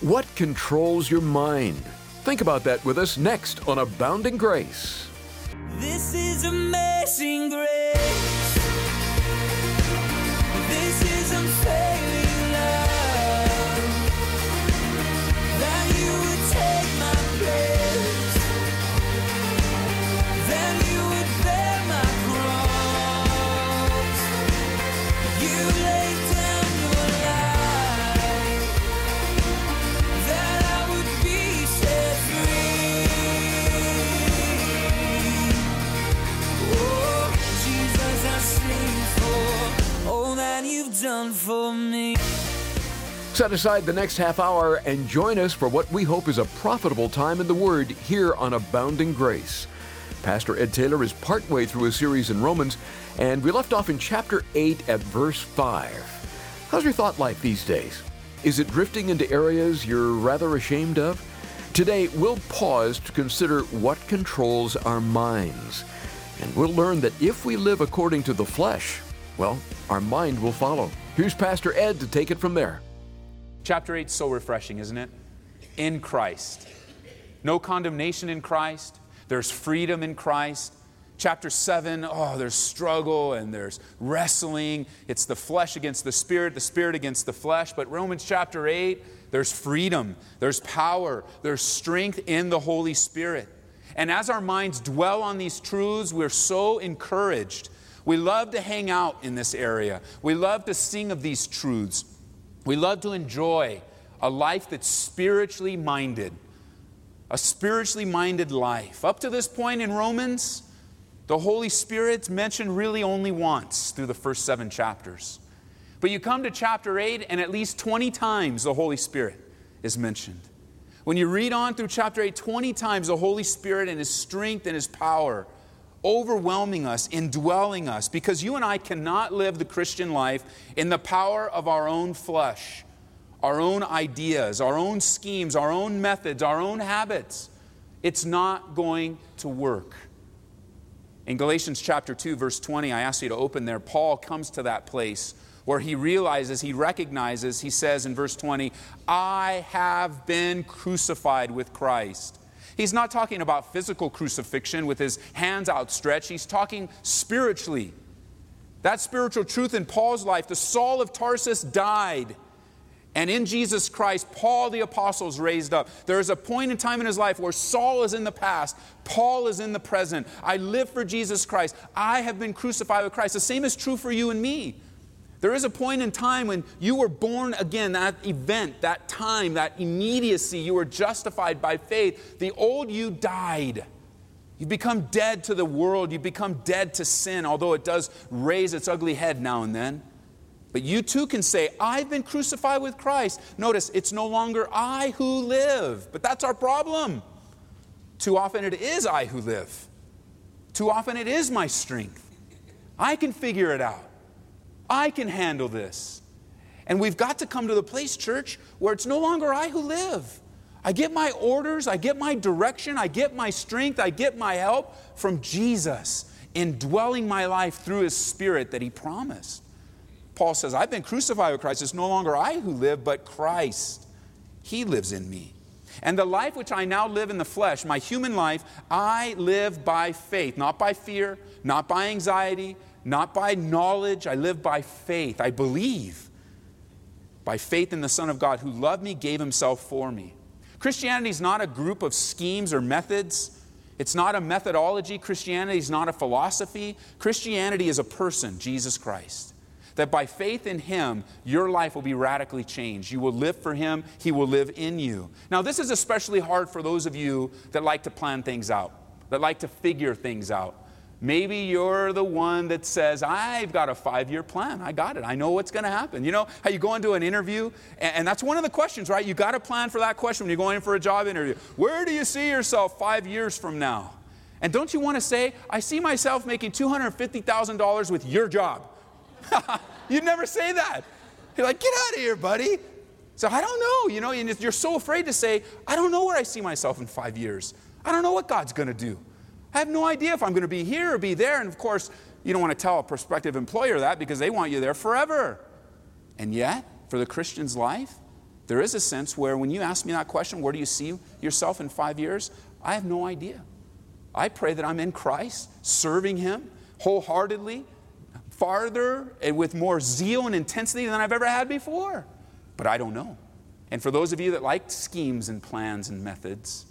What controls your mind? Think about that with us next on Abounding Grace. This is amazing grace. Set aside the next half hour and join us for what we hope is a profitable time in the Word here on Abounding Grace. Pastor Ed Taylor is partway through a series in Romans, and we left off in chapter 8 at verse 5. How's your thought life these days? Is it drifting into areas you're rather ashamed of? Today, we'll pause to consider what controls our minds. And we'll learn that if we live according to the flesh, well, our mind will follow. Here's Pastor Ed to take it from there. Chapter 8 is so refreshing, isn't it? In Christ. No condemnation in Christ. There's freedom in Christ. Chapter 7, oh, there's struggle and there's wrestling. It's the flesh against the spirit, the spirit against the flesh. But Romans chapter 8, there's freedom, there's power, there's strength in the Holy Spirit. And as our minds dwell on these truths, we're so encouraged. We love to hang out in this area. We love to sing of these truths. We love to enjoy a life that's spiritually minded, a spiritually minded life. Up to this point in Romans, the Holy Spirit's mentioned really only once through the first seven chapters. But you come to chapter 8, and at least 20 times the Holy Spirit is mentioned. When you read on through chapter 8, 20 times the Holy Spirit and His strength and His power overwhelming us, indwelling us, because you and I cannot live the Christian life in the power of our own flesh, our own ideas, our own schemes, our own methods, our own habits. It's not going to work. In Galatians chapter 2, verse 20, I ask you to open there, Paul comes to that place where he realizes, he recognizes, he says in verse 20, I have been crucified with Christ. He's not talking about physical crucifixion with his hands outstretched, he's talking spiritually. That spiritual truth in Paul's life, the Saul of Tarsus died. And in Jesus Christ, Paul the apostle is raised up. There is a point in time in his life where Saul is in the past, Paul is in the present. I live for Jesus Christ. I have been crucified with Christ. The same is true for you and me. There is a point in time when you were born again, that event, that time, that immediacy, you were justified by faith. The old you died. You become dead to the world. You become dead to sin, although it does raise its ugly head now and then. But you too can say, I've been crucified with Christ. Notice, it's no longer I who live. But that's our problem. Too often it is I who live. Too often it is my strength. I can figure it out. I can handle this. And we've got to come to the place, church, where it's no longer I who live. I get my orders, I get my direction, I get my strength, I get my help from Jesus indwelling my life through his spirit that he promised. Paul says, I've been crucified with Christ. It's no longer I who live, but Christ. He lives in me. And the life which I now live in the flesh, my human life, I live by faith, not by fear, not by anxiety, not by knowledge. I live by faith. I believe by faith in the Son of God who loved me, gave himself for me. Christianity is not a group of schemes or methods. It's not a methodology. Christianity is not a philosophy. Christianity is a person, Jesus Christ. That by faith in Him, your life will be radically changed. You will live for Him, He will live in you. Now, this is especially hard for those of you that like to plan things out, that like to figure things out. Maybe you're the one that says, I've got a five year plan. I got it. I know what's going to happen. You know how you go into an interview? And, that's one of the questions, right? You got to plan for that question when you're going in for a job interview. Where do you see yourself five years from now? And don't you want to say, I see myself making $250,000 with your job? You'd never say that. You're like, get out of here, buddy. So I don't know. You know, and you're so afraid to say, I don't know where I see myself in five years. I don't know what God's going to do. I have no idea if I'm going to be here or be there. And of course, you don't want to tell a prospective employer that because they want you there forever. And yet, for the Christian's life, there is a sense where when you ask me that question, where do you see yourself in five years? I have no idea. I pray that I'm in Christ, serving Him wholeheartedly, farther, and with more zeal and intensity than I've ever had before. But I don't know. And for those of you that like schemes and plans and methods,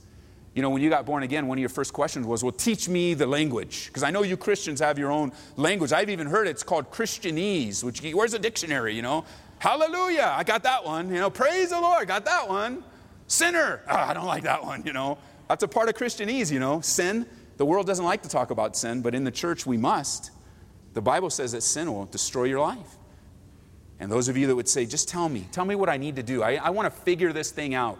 you know, when you got born again, one of your first questions was, Well, teach me the language. Because I know you Christians have your own language. I've even heard it's called Christianese, which, where's the dictionary, you know? Hallelujah, I got that one. You know, praise the Lord, got that one. Sinner, oh, I don't like that one, you know. That's a part of Christianese, you know, sin. The world doesn't like to talk about sin, but in the church we must. The Bible says that sin will destroy your life. And those of you that would say, just tell me, tell me what I need to do. I, I want to figure this thing out.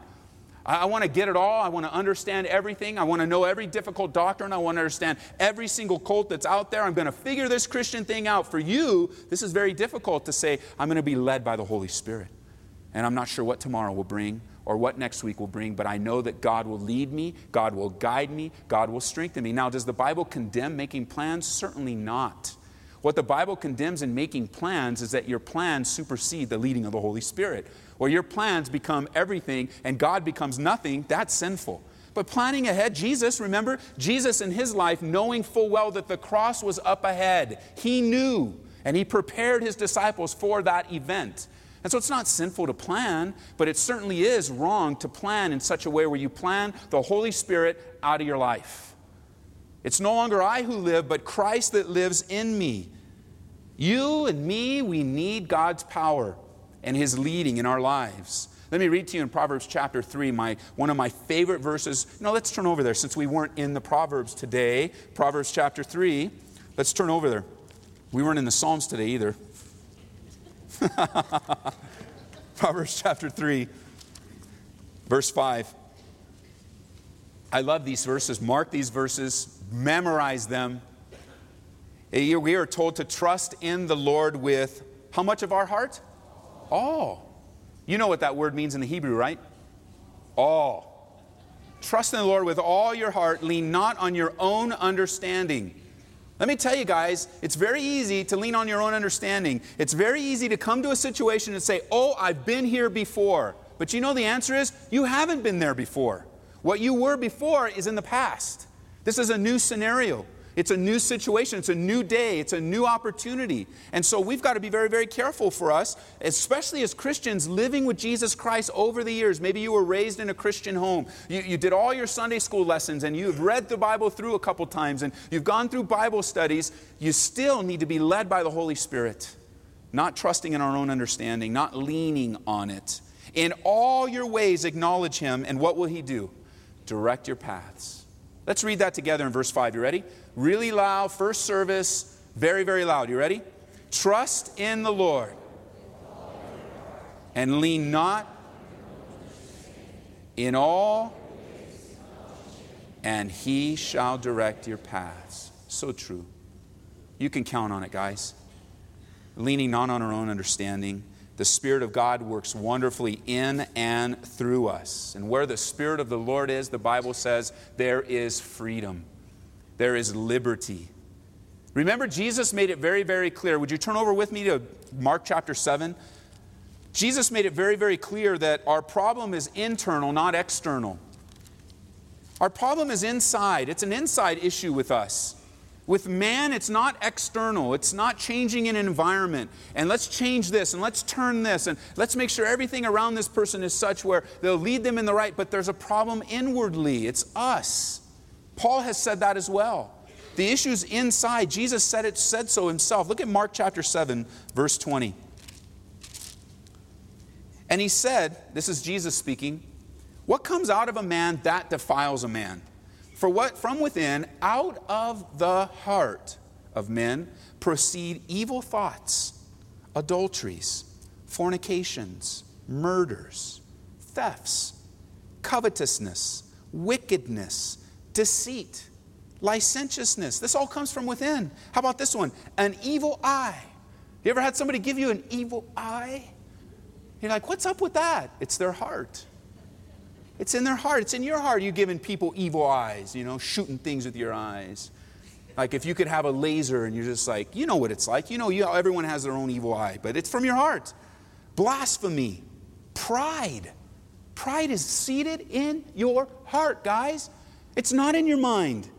I, want to get it all. I want to understand everything. I want to know every difficult doctrine. I want to understand every single cult that's out there. I'm going to figure this Christian thing out. For you, this is very difficult to say, I'm going to be led by the Holy Spirit. And I'm not sure what tomorrow will bring or what next week will bring, but I know that God will lead me, God will guide me, God will strengthen me. Now, does the Bible condemn making plans? Certainly not. What the Bible condemns in making plans is that your plans supersede the leading of the Holy Spirit. Or your plans become everything and God becomes nothing. That's sinful. But planning ahead, Jesus, remember, Jesus in his life, knowing full well that the cross was up ahead, he knew and he prepared his disciples for that event. And so it's not sinful to plan, but it certainly is wrong to plan in such a way where you plan the Holy Spirit out of your life. It's no longer I who live, but Christ that lives in me. You and me, we need God's power and His leading in our lives. Let me read to you in Proverbs chapter 3, my, one of my favorite verses. No, let's turn over there since we weren't in the Proverbs today. Proverbs chapter 3. Let's turn over there. We weren't in the Psalms today either. Proverbs chapter 3, verse 5. I love these verses. Mark these verses memorize them. Eh, we are told to trust in the Lord with how much of our heart? All. You know what that word means in the Hebrew, right? All. Trust in the Lord with all your heart. Lean not on your own understanding. Let me tell you guys, it's very easy to lean on your own understanding. It's very easy to come to a situation and say, Oh, I've been here before. But you know the answer is, you haven't been there before. What you were before is in the past. This is a new scenario. It's a new situation. It's a new day. It's a new opportunity. And so we've got to be very, very careful for us, especially as Christians living with Jesus Christ over the years. Maybe you were raised in a Christian home. You, you did all your Sunday school lessons and you've read the Bible through a couple times and you've gone through Bible studies. You still need to be led by the Holy Spirit, not trusting in our own understanding, not leaning on it. In all your ways, acknowledge Him, and what will He do? Direct your paths. Let's read that together in verse 5. You ready? Really loud, first service, very, very loud. You ready? Trust in the Lord and lean not in all, and he shall direct your paths. So true. You can count on it, guys. Leaning not on our own understanding, the Spirit of God works wonderfully in and through us. And where the Spirit of the Lord is, the Bible says, there is freedom, there is liberty. Remember, Jesus made it very, very clear. Would you turn over with me to Mark chapter 7? Jesus made it very, very clear that our problem is internal, not external. Our problem is inside. It's an inside issue with us. With man, it's not external. It's not changing an environment. And let's change this and let's turn this and let's make sure everything around this person is such where they'll lead them in the right, but there's a problem inwardly. It's us. Paul has said that as well. The issue's inside. Jesus said it, said so himself. Look at Mark chapter 7, verse 20. And he said, This is Jesus speaking, what comes out of a man that defiles a man? For what from within, out of the heart of men, proceed evil thoughts, adulteries, fornications, murders, thefts, covetousness, wickedness, deceit, licentiousness. This all comes from within. How about this one? An evil eye. You ever had somebody give you an evil eye? You're like, what's up with that? It's their heart. It's in their heart. It's in your heart. You're giving people evil eyes, you know, shooting things with your eyes. Like if you could have a laser and you're just like, you know what it's like. You know, you, everyone has their own evil eye, but it's from your heart. Blasphemy, pride. Pride is seated in your heart, guys. It's not in your mind,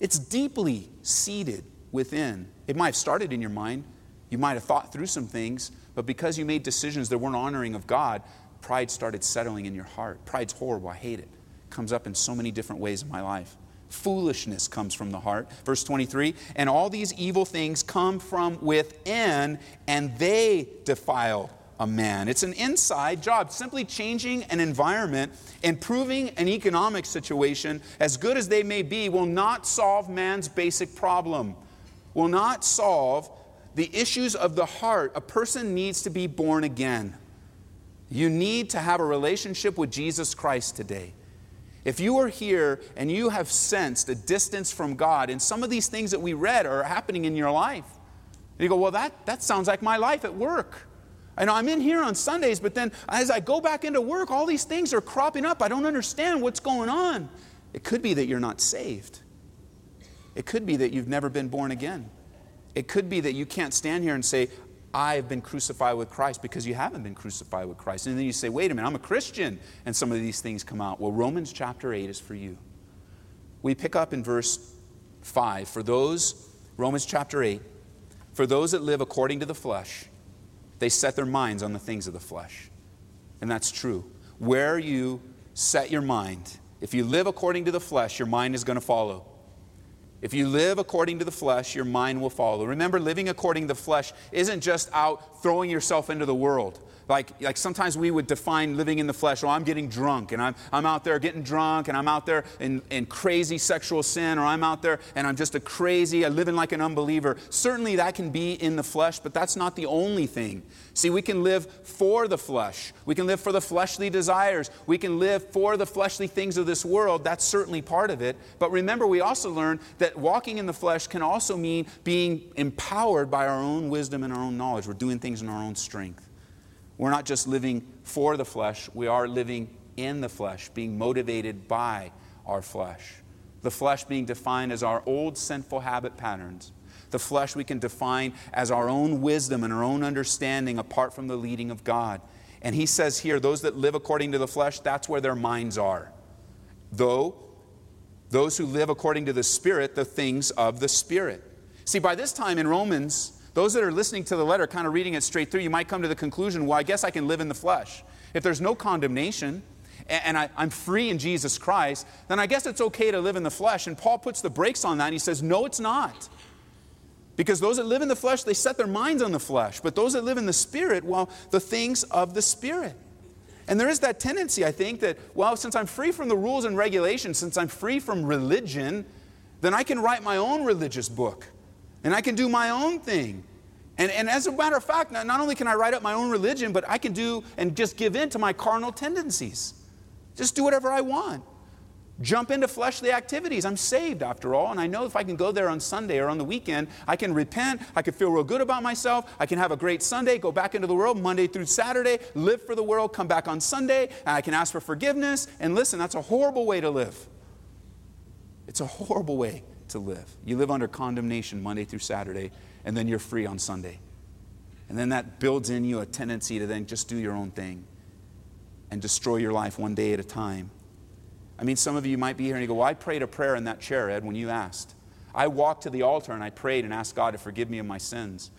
it's deeply seated within. It might have started in your mind. You might have thought through some things, but because you made decisions that weren't honoring of God, pride started settling in your heart. Pride's horrible. I hate it. it comes up in so many different ways in my life. Foolishness comes from the heart. Verse 23 And all these evil things come from within, and they defile a man. It's an inside job. Simply changing an environment, improving an economic situation, as good as they may be, will not solve man's basic problem, will not solve the issues of the heart. A person needs to be born again. You need to have a relationship with Jesus Christ today. If you are here and you have sensed a distance from God, and some of these things that we read are happening in your life, you go, Well, that, that sounds like my life at work. I know I'm in here on Sundays, but then as I go back into work, all these things are cropping up. I don't understand what's going on. It could be that you're not saved. It could be that you've never been born again. It could be that you can't stand here and say, I've been crucified with Christ because you haven't been crucified with Christ. And then you say, wait a minute, I'm a Christian. And some of these things come out. Well, Romans chapter 8 is for you. We pick up in verse 5. For those, Romans chapter 8, for those that live according to the flesh, they set their minds on the things of the flesh. And that's true. Where you set your mind, if you live according to the flesh, your mind is going to follow. If you live according to the flesh, your mind will follow. Remember, living according to the flesh isn't just out throwing yourself into the world. Like, like sometimes we would define living in the flesh, oh, I'm getting drunk and I'm, I'm out there getting drunk and I'm out there in, in crazy sexual sin or I'm out there and I'm just a crazy, I'm living like an unbeliever. Certainly that can be in the flesh, but that's not the only thing. See, we can live for the flesh. We can live for the fleshly desires. We can live for the fleshly things of this world. That's certainly part of it. But remember, we also learn that walking in the flesh can also mean being empowered by our own wisdom and our own knowledge. We're doing things in our own strength. We're not just living for the flesh, we are living in the flesh, being motivated by our flesh. The flesh being defined as our old sinful habit patterns. The flesh we can define as our own wisdom and our own understanding apart from the leading of God. And he says here, those that live according to the flesh, that's where their minds are. Though, those who live according to the Spirit, the things of the Spirit. See, by this time in Romans, those that are listening to the letter, kind of reading it straight through, you might come to the conclusion, well, I guess I can live in the flesh. If there's no condemnation, and I, am free in Jesus Christ, then I guess it's okay to live in the flesh. And Paul puts the brakes on that and he says, No, it's not. Because those that live in the flesh, they set their minds on the flesh. But those that live in the spirit, well, the things of the spirit. And there is that tendency, I think, that, well, since I'm free from the rules and regulations, since I'm free from religion, then I can write my own religious book and I can do my own thing. And, and as a matter of fact, not, not only can I write up my own religion, but I can do and just give in to my carnal tendencies. Just do whatever I want. Jump into fleshly activities. I'm saved after all, and I know if I can go there on Sunday or on the weekend, I can repent, I can feel real good about myself, I can have a great Sunday, go back into the world Monday through Saturday, live for the world, come back on Sunday, and I can ask for forgiveness. And listen, that's a horrible way to live. It's a horrible way to live. You live under condemnation Monday through Saturday, and then you're free on Sunday. And then that builds in you a tendency to then just do your own thing and destroy your life one day at a time. I mean, some of you might be here and you go, Well, I prayed a prayer in that chair, Ed, when you asked. I walked to the altar and I prayed and asked God to forgive me of my sins.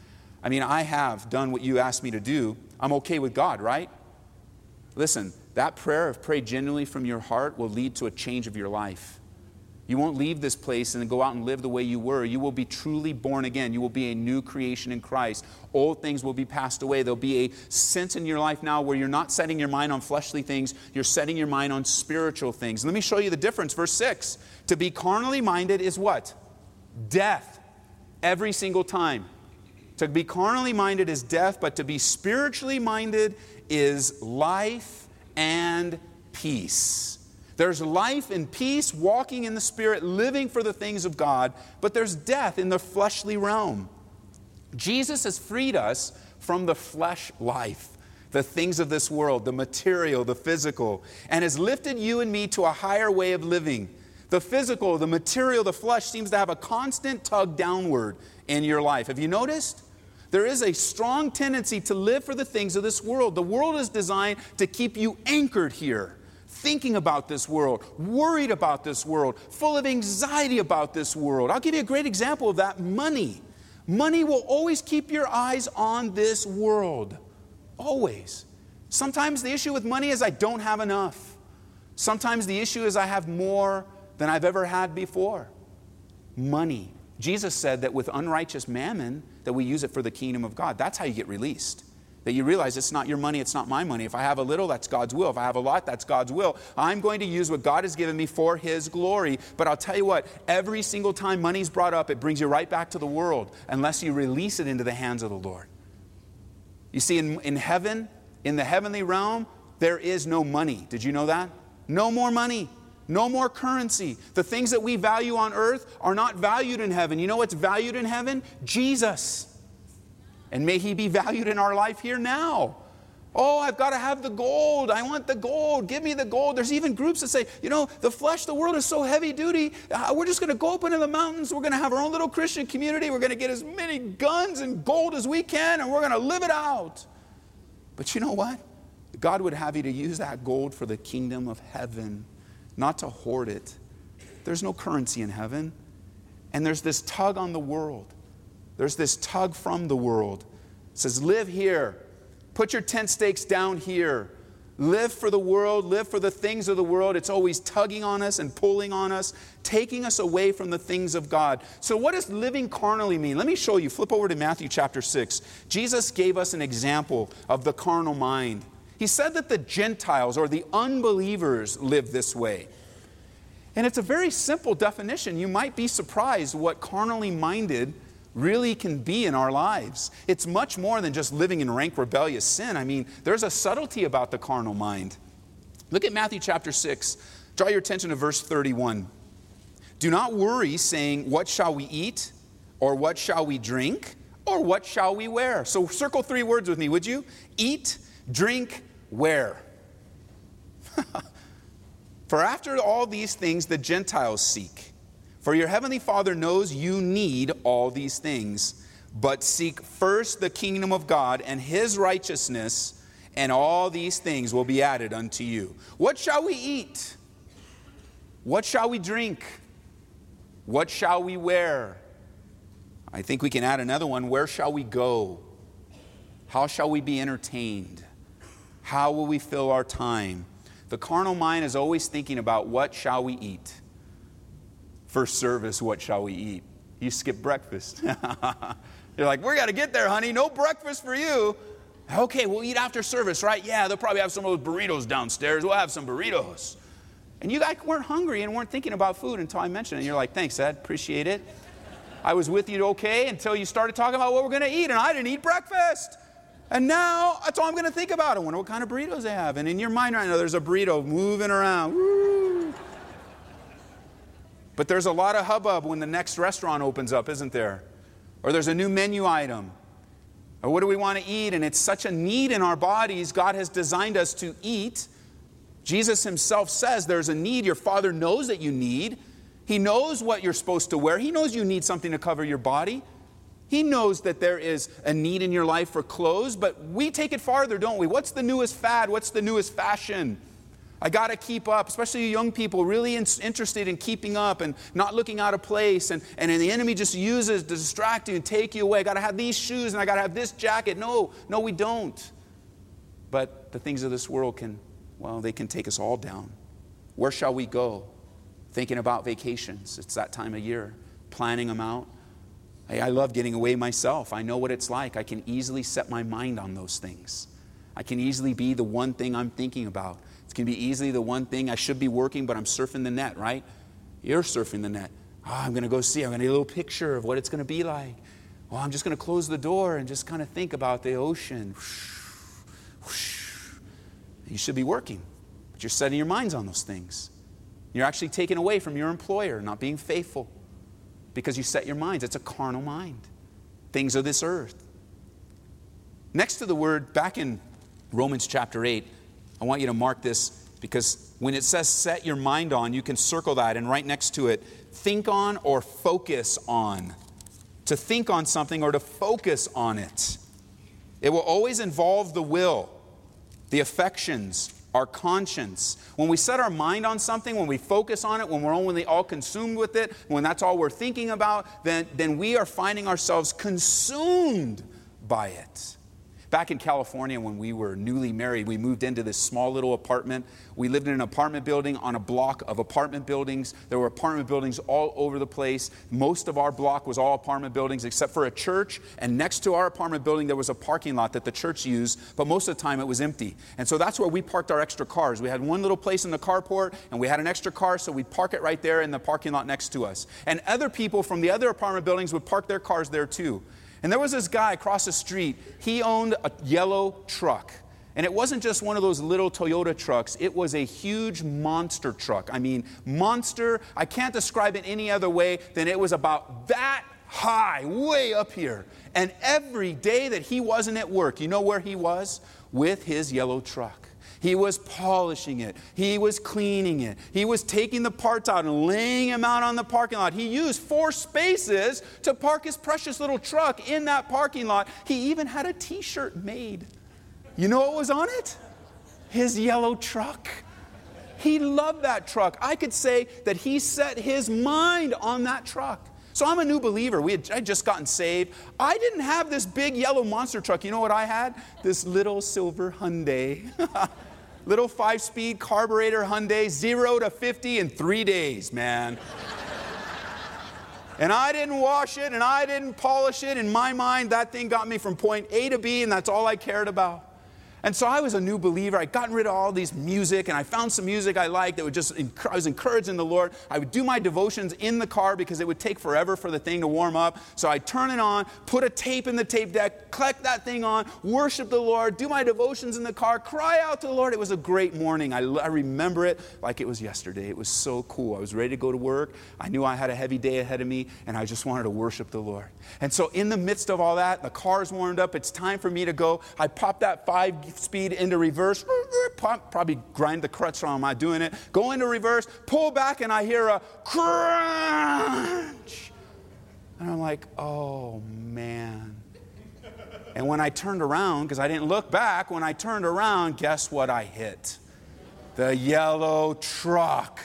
I mean, I have done what you asked me to do. I'm okay with God, right? Listen, that prayer, if prayed genuinely from your heart, will lead to a change of your life. You won't leave this place and go out and live the way you were. You will be truly born again. You will be a new creation in Christ. Old things will be passed away. There'll be a sense in your life now where you're not setting your mind on fleshly things, you're setting your mind on spiritual things. Let me show you the difference. Verse 6 To be carnally minded is what? Death. Every single time. To be carnally minded is death, but to be spiritually minded is life and peace. There's life and peace, walking in the Spirit, living for the things of God, but there's death in the fleshly realm. Jesus has freed us from the flesh life, the things of this world, the material, the physical, and has lifted you and me to a higher way of living. The physical, the material, the flesh seems to have a constant tug downward in your life. Have you noticed? There is a strong tendency to live for the things of this world. The world is designed to keep you anchored here, thinking about this world, worried about this world, full of anxiety about this world. I'll give you a great example of that money. Money will always keep your eyes on this world. Always. Sometimes the issue with money is I don't have enough. Sometimes the issue is I have more than I've ever had before. Money. Jesus said that with unrighteous mammon, that we use it for the kingdom of God. That's how you get released. That you realize it's not your money, it's not my money. If I have a little, that's God's will. If I have a lot, that's God's will. I'm going to use what God has given me for His glory. But I'll tell you what, every single time money's brought up, it brings you right back to the world unless you release it into the hands of the Lord. You see, in, in heaven, in the heavenly realm, there is no money. Did you know that? No more money. No more currency. The things that we value on earth are not valued in heaven. You know what's valued in heaven? Jesus. And may he be valued in our life here now. Oh, I've got to have the gold. I want the gold. Give me the gold. There's even groups that say, you know, the flesh, the world is so heavy duty. Uh, we're just going to go up into the mountains. We're going to have our own little Christian community. We're going to get as many guns and gold as we can, and we're going to live it out. But you know what? God would have you to use that gold for the kingdom of heaven, not to hoard it. There's no currency in heaven. And there's this tug on the world. There's this tug from the world. It says, live here. Put your tent stakes down here. Live for the world, live for the things of the world. It's always tugging on us and pulling on us, taking us away from the things of God. So, what does living carnally mean? Let me show you. Flip over to Matthew chapter 6. Jesus gave us an example of the carnal mind. He said that the Gentiles or the unbelievers live this way. And it's a very simple definition. You might be surprised what carnally minded really can be in our lives. It's much more than just living in rank rebellious sin. I mean, there's a subtlety about the carnal mind. Look at Matthew chapter 6. Draw your attention to verse 31. Do not worry, saying, What shall we eat? Or what shall we drink? Or what shall we wear? So circle three words with me, would you? Eat, drink, wear. For after all these things the Gentiles seek. For your heavenly Father knows you need all these things. But seek first the kingdom of God and his righteousness, and all these things will be added unto you. What shall we eat? What shall we drink? What shall we wear? I think we can add another one. Where shall we go? How shall we be entertained? How will we fill our time? The carnal mind is always thinking about what shall we eat? First service, what shall we eat? You skip breakfast. You're like, we got to get there, honey. No breakfast for you. Okay, we'll eat after service, right? Yeah, they'll probably have some of those burritos downstairs. We'll have some burritos. And you guys weren't hungry and weren't thinking about food until I mentioned it. And you're like, thanks, Ed. Appreciate it. I was with you okay until you started talking about what we're going to eat, and I didn't eat breakfast. And now that's all I'm going to think about. I wonder what kind of burritos they have. And in your mind right now, there's a burrito moving around. Woo. But there's a lot of hubbub when the next restaurant opens up, isn't there? Or there's a new menu item. Or what do we want to eat? And it's such a need in our bodies. God has designed us to eat. Jesus himself says there's a need your father knows that you need. He knows what you're supposed to wear. He knows you need something to cover your body. He knows that there is a need in your life for clothes, but we take it farther, don't we? What's the newest fad? What's the newest fashion? I got to keep up, especially young people, really in, interested in keeping up and not looking out of place. And, and the enemy just uses to distract you and take you away. I got to have these shoes and I got to have this jacket. No, no, we don't. But the things of this world can, well, they can take us all down. Where shall we go? Thinking about vacations. It's that time of year, planning them out. I love getting away myself. I know what it's like. I can easily set my mind on those things. I can easily be the one thing I'm thinking about. It can be easily the one thing I should be working, but I'm surfing the net, right? You're surfing the net. Oh, I'm going to go see. I'm going to get a little picture of what it's going to be like. Well, I'm just going to close the door and just kind of think about the ocean. You should be working, but you're setting your minds on those things. You're actually taken away from your employer, not being faithful, because you set your minds. It's a carnal mind. Things of this earth. Next to the word, back in Romans chapter 8, I want you to mark this because when it says set your mind on, you can circle that and right next to it, think on or focus on. to think on something or to focus on it. It will always involve the will, the affections, our conscience. When we set our mind on something, when we focus on it, when we're only all consumed with it, when that's all we're thinking about, then, then we are finding ourselves consumed by it. Back in California, when we were newly married, we moved into this small little apartment. We lived in an apartment building on a block of apartment buildings. There were apartment buildings all over the place. Most of our block was all apartment buildings except for a church. And next to our apartment building, there was a parking lot that the church used, but most of the time it was empty. And so that's where we parked our extra cars. We had one little place in the carport, and we had an extra car, so we'd park it right there in the parking lot next to us. And other people from the other apartment buildings would park their cars there too. And there was this guy across the street. He owned a yellow truck. And it wasn't just one of those little Toyota trucks, it was a huge monster truck. I mean, monster, I can't describe it any other way than it was about that high, way up here. And every day that he wasn't at work, you know where he was? With his yellow truck. He was polishing it. He was cleaning it. He was taking the parts out and laying them out on the parking lot. He used four spaces to park his precious little truck in that parking lot. He even had a t shirt made. You know what was on it? His yellow truck. He loved that truck. I could say that he set his mind on that truck. So I'm a new believer. We had, I just gotten saved. I didn't have this big yellow monster truck. You know what I had? This little silver Hyundai. Little five speed carburetor Hyundai, zero to 50 in three days, man. and I didn't wash it and I didn't polish it. In my mind, that thing got me from point A to B, and that's all I cared about. And so I was a new believer. I'd gotten rid of all these music, and I found some music I liked that would just, I was encouraged in the Lord. I would do my devotions in the car because it would take forever for the thing to warm up. So I'd turn it on, put a tape in the tape deck, click that thing on, worship the Lord, do my devotions in the car, cry out to the Lord. It was a great morning. I, I remember it like it was yesterday. It was so cool. I was ready to go to work. I knew I had a heavy day ahead of me, and I just wanted to worship the Lord. And so in the midst of all that, the car's warmed up. It's time for me to go. I pop that five speed into reverse, mm, mm, probably grind the crutch on my doing it, go into reverse, pull back, and I hear a crunch. And I'm like, oh man. And when I turned around, because I didn't look back, when I turned around, guess what I hit? The yellow truck.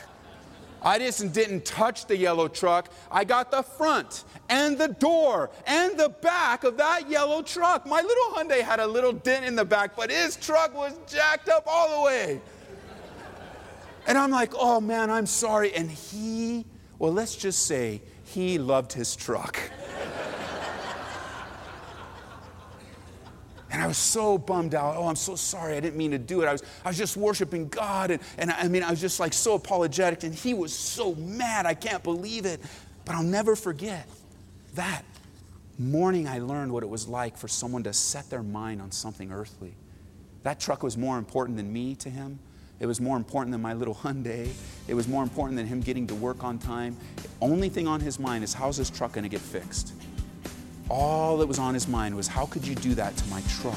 I just didn't touch the yellow truck. I got the front and the door and the back of that yellow truck. My little Hyundai had a little dent in the back, but his truck was jacked up all the way. And I'm like, oh man, I'm sorry. And he, well, let's just say he loved his truck. And I was so bummed out. Oh, I'm so sorry. I didn't mean to do it. I was, I was just worshiping God. And, and I mean, I was just like so apologetic. And he was so mad. I can't believe it. But I'll never forget that morning I learned what it was like for someone to set their mind on something earthly. That truck was more important than me to him. It was more important than my little Hyundai. It was more important than him getting to work on time. The only thing on his mind is how's this truck going to get fixed? All that was on his mind was how could you do that to my truck?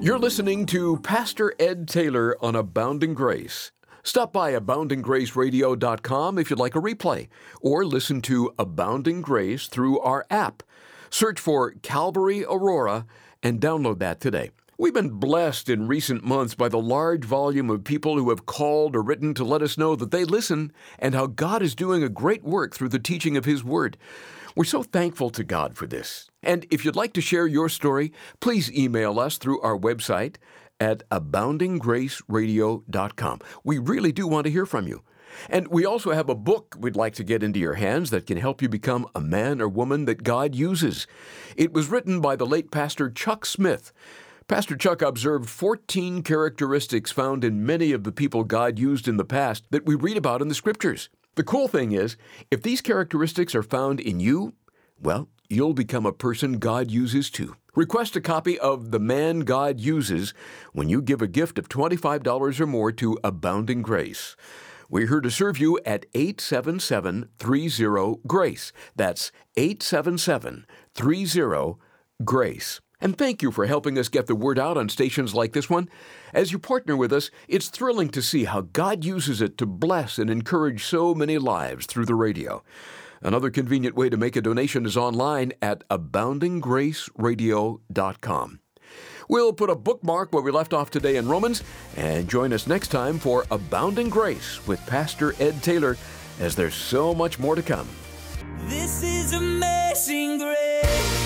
You're listening to Pastor Ed Taylor on Abounding Grace. Stop by aboundinggraceradio.com if you'd like a replay, or listen to Abounding Grace through our app. Search for Calvary Aurora and download that today. We've been blessed in recent months by the large volume of people who have called or written to let us know that they listen and how God is doing a great work through the teaching of His Word. We're so thankful to God for this. And if you'd like to share your story, please email us through our website at aboundinggraceradio.com. We really do want to hear from you. And we also have a book we'd like to get into your hands that can help you become a man or woman that God uses. It was written by the late pastor Chuck Smith. Pastor Chuck observed 14 characteristics found in many of the people God used in the past that we read about in the scriptures. The cool thing is, if these characteristics are found in you, well, you'll become a person God uses too. Request a copy of The Man God Uses when you give a gift of $25 or more to Abounding Grace. We're here to serve you at 877 30 GRACE. That's 877 30 GRACE. And thank you for helping us get the word out on stations like this one. As you partner with us, it's thrilling to see how God uses it to bless and encourage so many lives through the radio. Another convenient way to make a donation is online at aboundinggraceradio.com. We'll put a bookmark where we left off today in Romans and join us next time for Abounding Grace with Pastor Ed Taylor as there's so much more to come. This is amazing grace.